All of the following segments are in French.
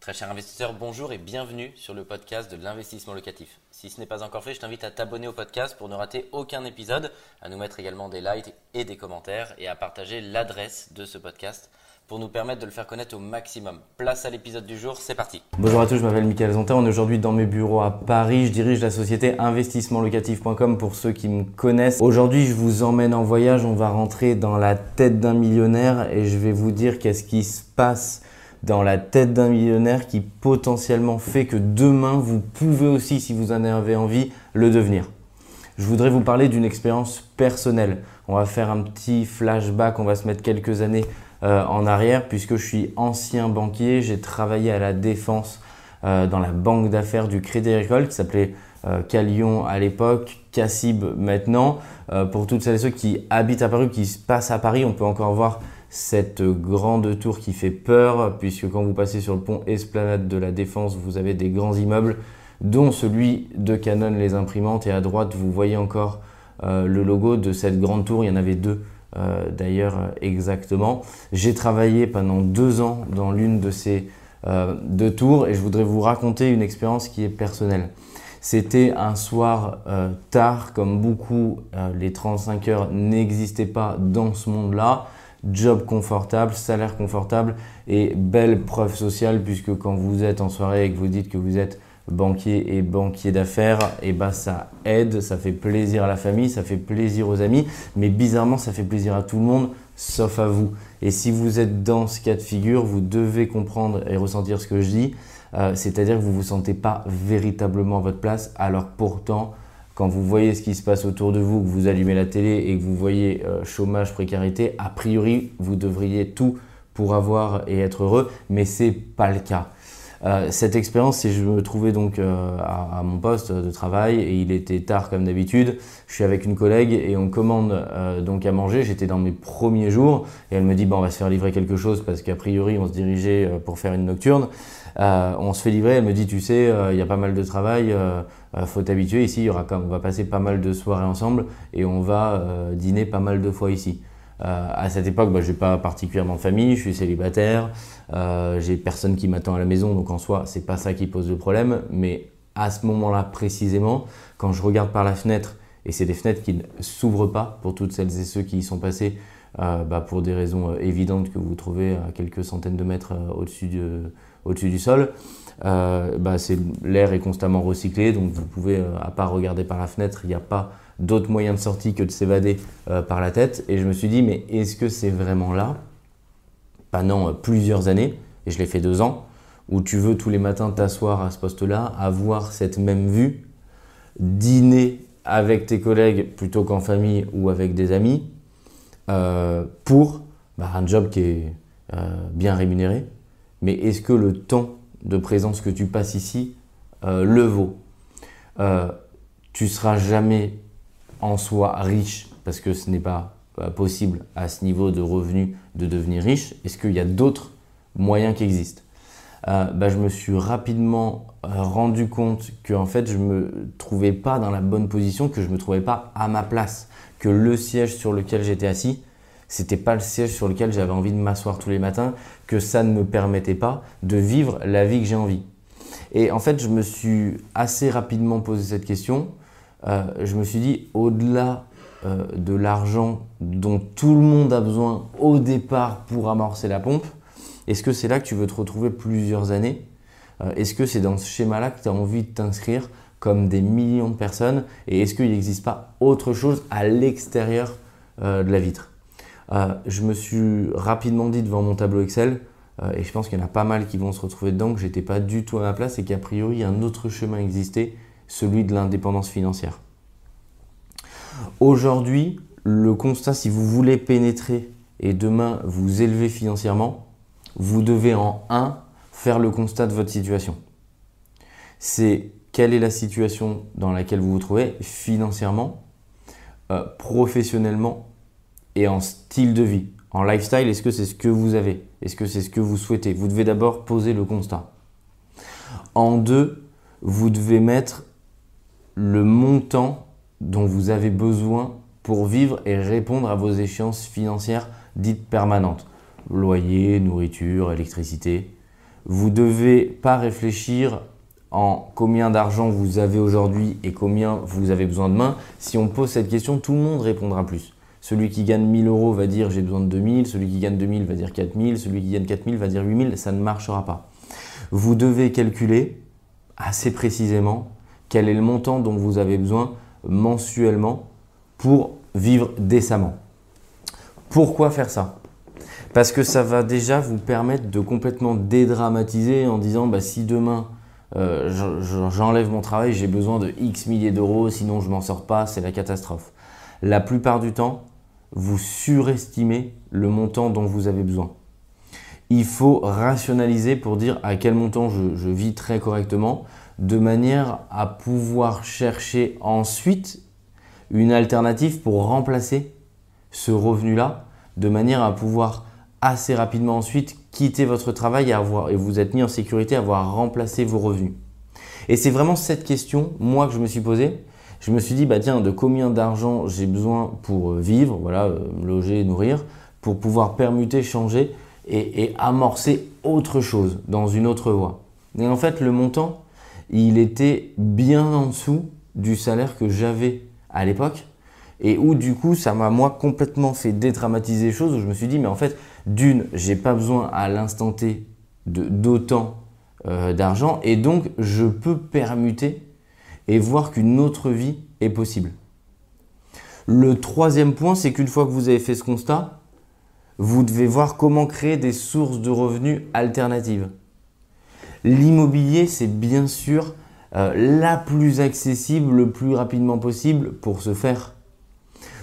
Très cher investisseur, bonjour et bienvenue sur le podcast de l'investissement locatif. Si ce n'est pas encore fait, je t'invite à t'abonner au podcast pour ne rater aucun épisode, à nous mettre également des likes et des commentaires et à partager l'adresse de ce podcast pour nous permettre de le faire connaître au maximum. Place à l'épisode du jour, c'est parti. Bonjour à tous, je m'appelle Michael Zonta. On est aujourd'hui dans mes bureaux à Paris. Je dirige la société investissementlocatif.com pour ceux qui me connaissent. Aujourd'hui, je vous emmène en voyage. On va rentrer dans la tête d'un millionnaire et je vais vous dire qu'est-ce qui se passe dans la tête d'un millionnaire qui potentiellement fait que demain, vous pouvez aussi, si vous en avez envie, le devenir. Je voudrais vous parler d'une expérience personnelle. On va faire un petit flashback, on va se mettre quelques années euh, en arrière puisque je suis ancien banquier, j'ai travaillé à la défense euh, dans la banque d'affaires du Crédit Agricole qui s'appelait euh, Calion à l'époque, Cassib maintenant. pour toutes celles et ceux qui habitent à Paris, qui se passent à Paris, on peut encore voir cette grande tour qui fait peur, puisque quand vous passez sur le pont Esplanade de la Défense, vous avez des grands immeubles, dont celui de Canon les imprimantes, et à droite, vous voyez encore euh, le logo de cette grande tour, il y en avait deux euh, d'ailleurs exactement. J'ai travaillé pendant deux ans dans l'une de ces euh, deux tours, et je voudrais vous raconter une expérience qui est personnelle. C'était un soir tard, comme beaucoup, les 35 heures n'existaient pas dans ce monde-là job confortable, salaire confortable et belle preuve sociale puisque quand vous êtes en soirée et que vous dites que vous êtes banquier et banquier d'affaires, et eh ben ça aide, ça fait plaisir à la famille, ça fait plaisir aux amis, mais bizarrement ça fait plaisir à tout le monde sauf à vous. Et si vous êtes dans ce cas de figure, vous devez comprendre et ressentir ce que je dis, euh, c'est-à-dire que vous ne vous sentez pas véritablement à votre place, alors pourtant quand vous voyez ce qui se passe autour de vous, que vous allumez la télé et que vous voyez euh, chômage, précarité, a priori, vous devriez tout pour avoir et être heureux, mais c'est pas le cas. Euh, cette expérience, c'est je me trouvais donc euh, à, mon poste de travail et il était tard comme d'habitude. Je suis avec une collègue et on commande donc à manger. J'étais dans mes premiers jours et elle me dit bon, on va se faire livrer quelque chose parce qu'a priori on se dirigeait pour faire une nocturne. on se fait livrer. Elle me dit tu sais, il y a pas mal de travail. Euh, faut t'habituer. Ici, il y aura on va passer pas mal de soirées ensemble et on va euh, dîner pas mal de fois ici. Euh, à cette époque, bah, je n'ai pas particulièrement de famille, je suis célibataire, j'ai personne qui m'attend à la maison, donc en soi, c'est pas ça qui pose le problème. Mais à ce moment-là précisément, quand je regarde par la fenêtre, et c'est des fenêtres qui ne s'ouvrent pas pour toutes celles et ceux qui y sont passés, bah, pour des raisons évidentes que vous trouvez à quelques centaines de mètres au-dessus du sol. Euh, bah, l'air est constamment recyclé, donc vous pouvez, euh, à part regarder par la fenêtre, il n'y a pas d'autre moyen de sortie que de s'évader euh, par la tête. Et je me suis dit, mais est-ce que c'est vraiment là, pendant plusieurs années, et je l'ai fait deux ans, où tu veux tous les matins t'asseoir à ce poste-là, avoir cette même vue, dîner avec tes collègues plutôt qu'en famille ou avec des amis, pour bah, un job qui est bien rémunéré. Mais est-ce que le temps de présence que tu passes ici euh, le vaut? Euh, tu seras jamais en soi riche parce que ce n'est pas euh, possible à ce niveau de revenu de devenir riche. Est-ce qu'il y a d'autres moyens qui existent? Bah, Je me suis rapidement rendu compte que en fait je me trouvais pas dans la bonne position, que je me trouvais pas à ma place, que le siège sur lequel j'étais assis c'était pas le siège sur lequel j'avais envie de m'asseoir tous les matins, que ça ne me permettait pas de vivre la vie que j'ai envie. Et en fait, je me suis assez rapidement posé cette question. Euh, je me suis dit, au-delà euh, de l'argent dont tout le monde a besoin au départ pour amorcer la pompe, est-ce que c'est là que tu veux te retrouver plusieurs années? Euh, Est-ce que c'est dans ce schéma-là que tu as envie de t'inscrire comme des millions de personnes? Et est-ce qu'il n'existe pas autre chose à l'extérieur de la vitre? Je me suis rapidement dit devant mon tableau Excel, et je pense qu'il y en a pas mal qui vont se retrouver dedans, que j'étais pas du tout à ma place et qu'a priori un autre chemin existait, celui de l'indépendance financière. Aujourd'hui, le constat, si vous voulez pénétrer et demain vous élever financièrement, vous devez en un faire le constat de votre situation. C'est quelle est la situation dans laquelle vous vous trouvez financièrement, euh, professionnellement et en style de vie. En lifestyle, est-ce que c'est ce que vous avez? Est-ce que c'est ce que vous souhaitez? Vous devez d'abord poser le constat. En deux, vous devez mettre le montant dont vous avez besoin pour vivre et répondre à vos échéances financières dites permanentes. Loyer, nourriture, électricité. Vous devez pas réfléchir en combien d'argent vous avez aujourd'hui et combien vous avez besoin demain. Si on pose cette question, tout le monde répondra plus. Celui qui gagne 1000 euros va dire j'ai besoin de 2000, celui qui gagne 2000 va dire 4000, celui qui gagne 4000 va dire 8000, ça ne marchera pas. Vous devez calculer assez précisément quel est le montant dont vous avez besoin mensuellement pour vivre décemment. Pourquoi faire ça? Parce que ça va déjà vous permettre de complètement dédramatiser en disant bah, si demain euh, j'enlève mon travail, j'ai besoin de X milliers d'euros, sinon je m'en sors pas, c'est la catastrophe. La plupart du temps, vous surestimez le montant dont vous avez besoin. Il faut rationaliser pour dire à quel montant je, je vis très correctement, de manière à pouvoir chercher ensuite une alternative pour remplacer ce revenu-là, de manière à pouvoir assez rapidement ensuite quitter votre travail et, avoir, et vous êtes mis en sécurité, avoir remplacé vos revenus. Et c'est vraiment cette question, moi, que je me suis posée. Je me suis dit, bah tiens, de combien d'argent j'ai besoin pour euh, vivre, voilà, euh, loger, nourrir, pour pouvoir permuter, changer et, et amorcer autre chose dans une autre voie. Et en fait, le montant, il était bien en dessous du salaire que j'avais à l'époque et où du coup ça m'a moi complètement fait dédramatiser les choses où je me suis dit mais en fait d'une j'ai pas besoin à l'instant T d'autant euh, d'argent et donc je peux permuter et voir qu'une autre vie est possible. Le troisième point c'est qu'une fois que vous avez fait ce constat, vous devez voir comment créer des sources de revenus alternatives. L'immobilier c'est bien sûr euh, la plus accessible le plus rapidement possible pour ce faire.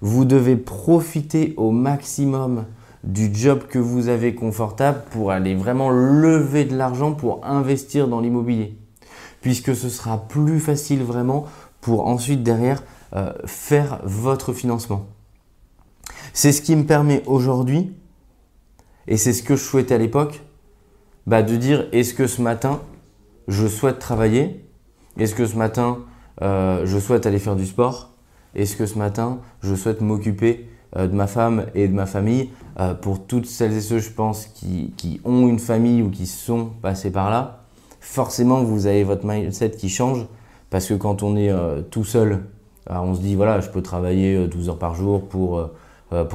Vous devez profiter au maximum du job que vous avez confortable pour aller vraiment lever de l'argent pour investir dans l'immobilier. Puisque ce sera plus facile vraiment pour ensuite derrière euh, faire votre financement. C'est ce qui me permet aujourd'hui, et c'est ce que je souhaitais à l'époque, bah, de dire est-ce que ce matin je souhaite travailler? Est-ce que ce matin euh, je souhaite aller faire du sport? Est-ce que ce matin, je souhaite m'occuper euh, de ma femme et de ma famille? Euh, Pour toutes celles et ceux, je pense, qui, ont une famille ou qui sont passés par là, forcément, vous avez votre mindset qui change. Parce que quand on est tout seul, on se dit voilà, je peux travailler 12 heures par jour pour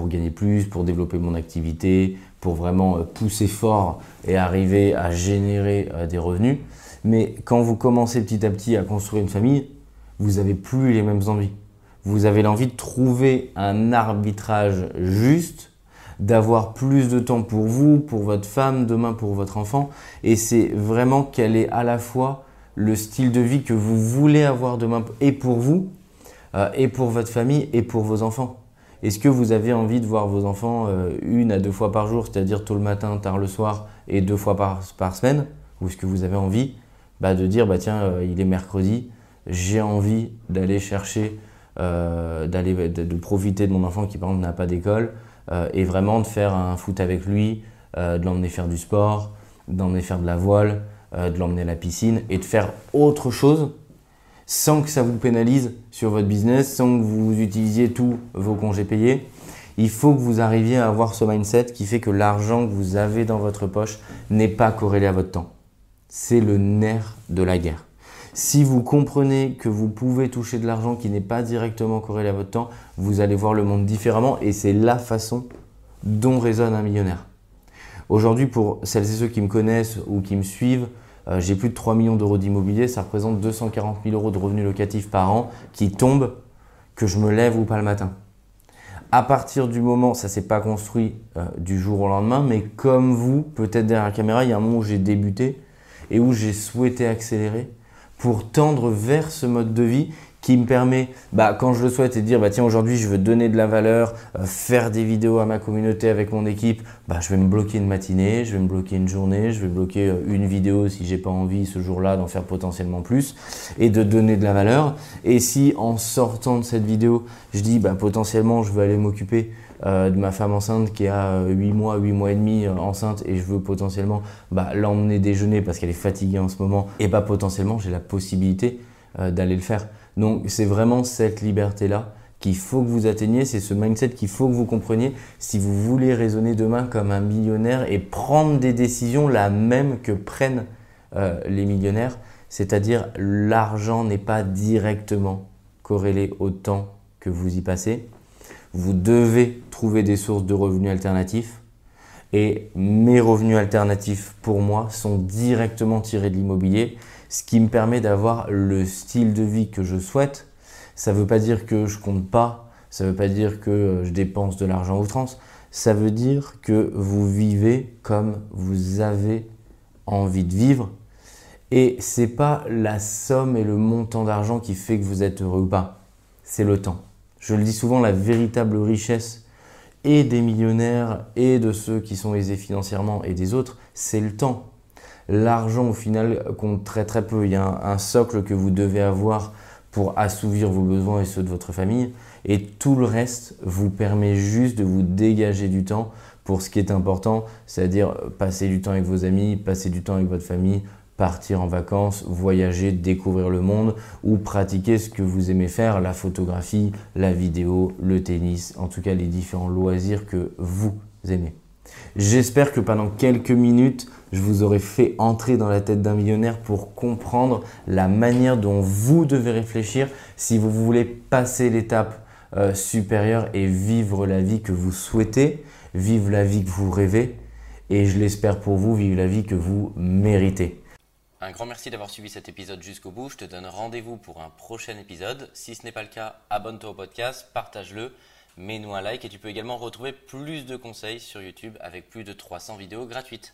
gagner plus, pour développer mon activité, pour vraiment pousser fort et arriver à générer des revenus. Mais quand vous commencez petit à petit à construire une famille, vous n'avez plus les mêmes envies vous avez l'envie de trouver un arbitrage juste, d'avoir plus de temps pour vous, pour votre femme, demain pour votre enfant. Et c'est vraiment quel est à la fois le style de vie que vous voulez avoir demain et pour vous, euh, et pour votre famille, et pour vos enfants. Est-ce que vous avez envie de voir vos enfants euh, une à deux fois par jour, c'est-à-dire tôt le matin, tard le soir, et deux fois par, semaine? Ou est-ce que vous avez envie bah, de dire, bah, tiens, euh, il est mercredi, j'ai envie d'aller chercher euh, d'aller de, profiter de mon enfant qui par exemple n'a pas d'école et vraiment de faire un foot avec lui, de l'emmener faire du sport, d'emmener faire de la voile, de l'emmener à la piscine et de faire autre chose sans que ça vous pénalise sur votre business, sans que vous utilisiez tous vos congés payés. Il faut que vous arriviez à avoir ce mindset qui fait que l'argent que vous avez dans votre poche n'est pas corrélé à votre temps. C'est le nerf de la guerre. Si vous comprenez que vous pouvez toucher de l'argent qui n'est pas directement corrélé à votre temps, vous allez voir le monde différemment et c'est la façon dont résonne un millionnaire. Aujourd'hui, pour celles et ceux qui me connaissent ou qui me suivent, euh, j'ai plus de 3 millions d'euros d'immobilier, ça représente 240 000 euros de revenus locatifs par an qui tombent que je me lève ou pas le matin. À partir du moment, ça s'est pas construit euh, du jour au lendemain, mais comme vous, peut-être derrière la caméra, il y a un moment où j'ai débuté et où j'ai souhaité accélérer pour tendre vers ce mode de vie qui me permet, bah, quand je le souhaite, de dire bah, tiens, aujourd'hui, je veux donner de la valeur, euh, faire des vidéos à ma communauté avec mon équipe, bah, je vais me bloquer une matinée, je vais me bloquer une journée, je vais bloquer euh, une vidéo si j'ai pas envie ce jour-là d'en faire potentiellement plus et de donner de la valeur. Et si en sortant de cette vidéo, je dis bah, potentiellement, je veux aller m'occuper euh, de ma femme enceinte qui a 8 mois, 8 mois et demi enceinte et je veux potentiellement bah, l'emmener déjeuner parce qu'elle est fatiguée en ce moment et bah potentiellement j'ai la possibilité d'aller le faire. Donc c'est vraiment cette liberté-là qu'il faut que vous atteigniez, c'est ce mindset qu'il faut que vous compreniez si vous voulez raisonner demain comme un millionnaire et prendre des décisions la même que prennent euh, les millionnaires, c'est-à-dire l'argent n'est pas directement corrélé au temps que vous y passez. Vous devez trouver des sources de revenus alternatifs. Et mes revenus alternatifs pour moi sont directement tirés de l'immobilier, ce qui me permet d'avoir le style de vie que je souhaite. Ça ne veut pas dire que je compte pas, ça ne veut pas dire que je dépense de l'argent outrance, ça veut dire que vous vivez comme vous avez envie de vivre. Et c'est pas la somme et le montant d'argent qui fait que vous êtes heureux ou pas, c'est le temps. Je le dis souvent, la véritable richesse et des millionnaires et de ceux qui sont aisés financièrement et des autres, c'est le temps. L'argent au final compte très très peu. Il y a un, socle que vous devez avoir pour assouvir vos besoins et ceux de votre famille. Et tout le reste vous permet juste de vous dégager du temps pour ce qui est important, c'est-à-dire passer du temps avec vos amis, passer du temps avec votre famille, partir en vacances, voyager, découvrir le monde ou pratiquer ce que vous aimez faire, la photographie, la vidéo, le tennis, en tout cas les différents loisirs que vous aimez. J'espère que pendant quelques minutes, je vous aurai fait entrer dans la tête d'un millionnaire pour comprendre la manière dont vous devez réfléchir si vous voulez passer l'étape euh, supérieure et vivre la vie que vous souhaitez, vivre la vie que vous rêvez et je l'espère pour vous, vivre la vie que vous méritez. Un grand merci d'avoir suivi cet épisode jusqu'au bout. Je te donne rendez-vous pour un prochain épisode. Si ce n'est pas le cas, abonne-toi au podcast, partage-le, mets-nous un like et tu peux également retrouver plus de conseils sur YouTube avec plus de 300 vidéos gratuites.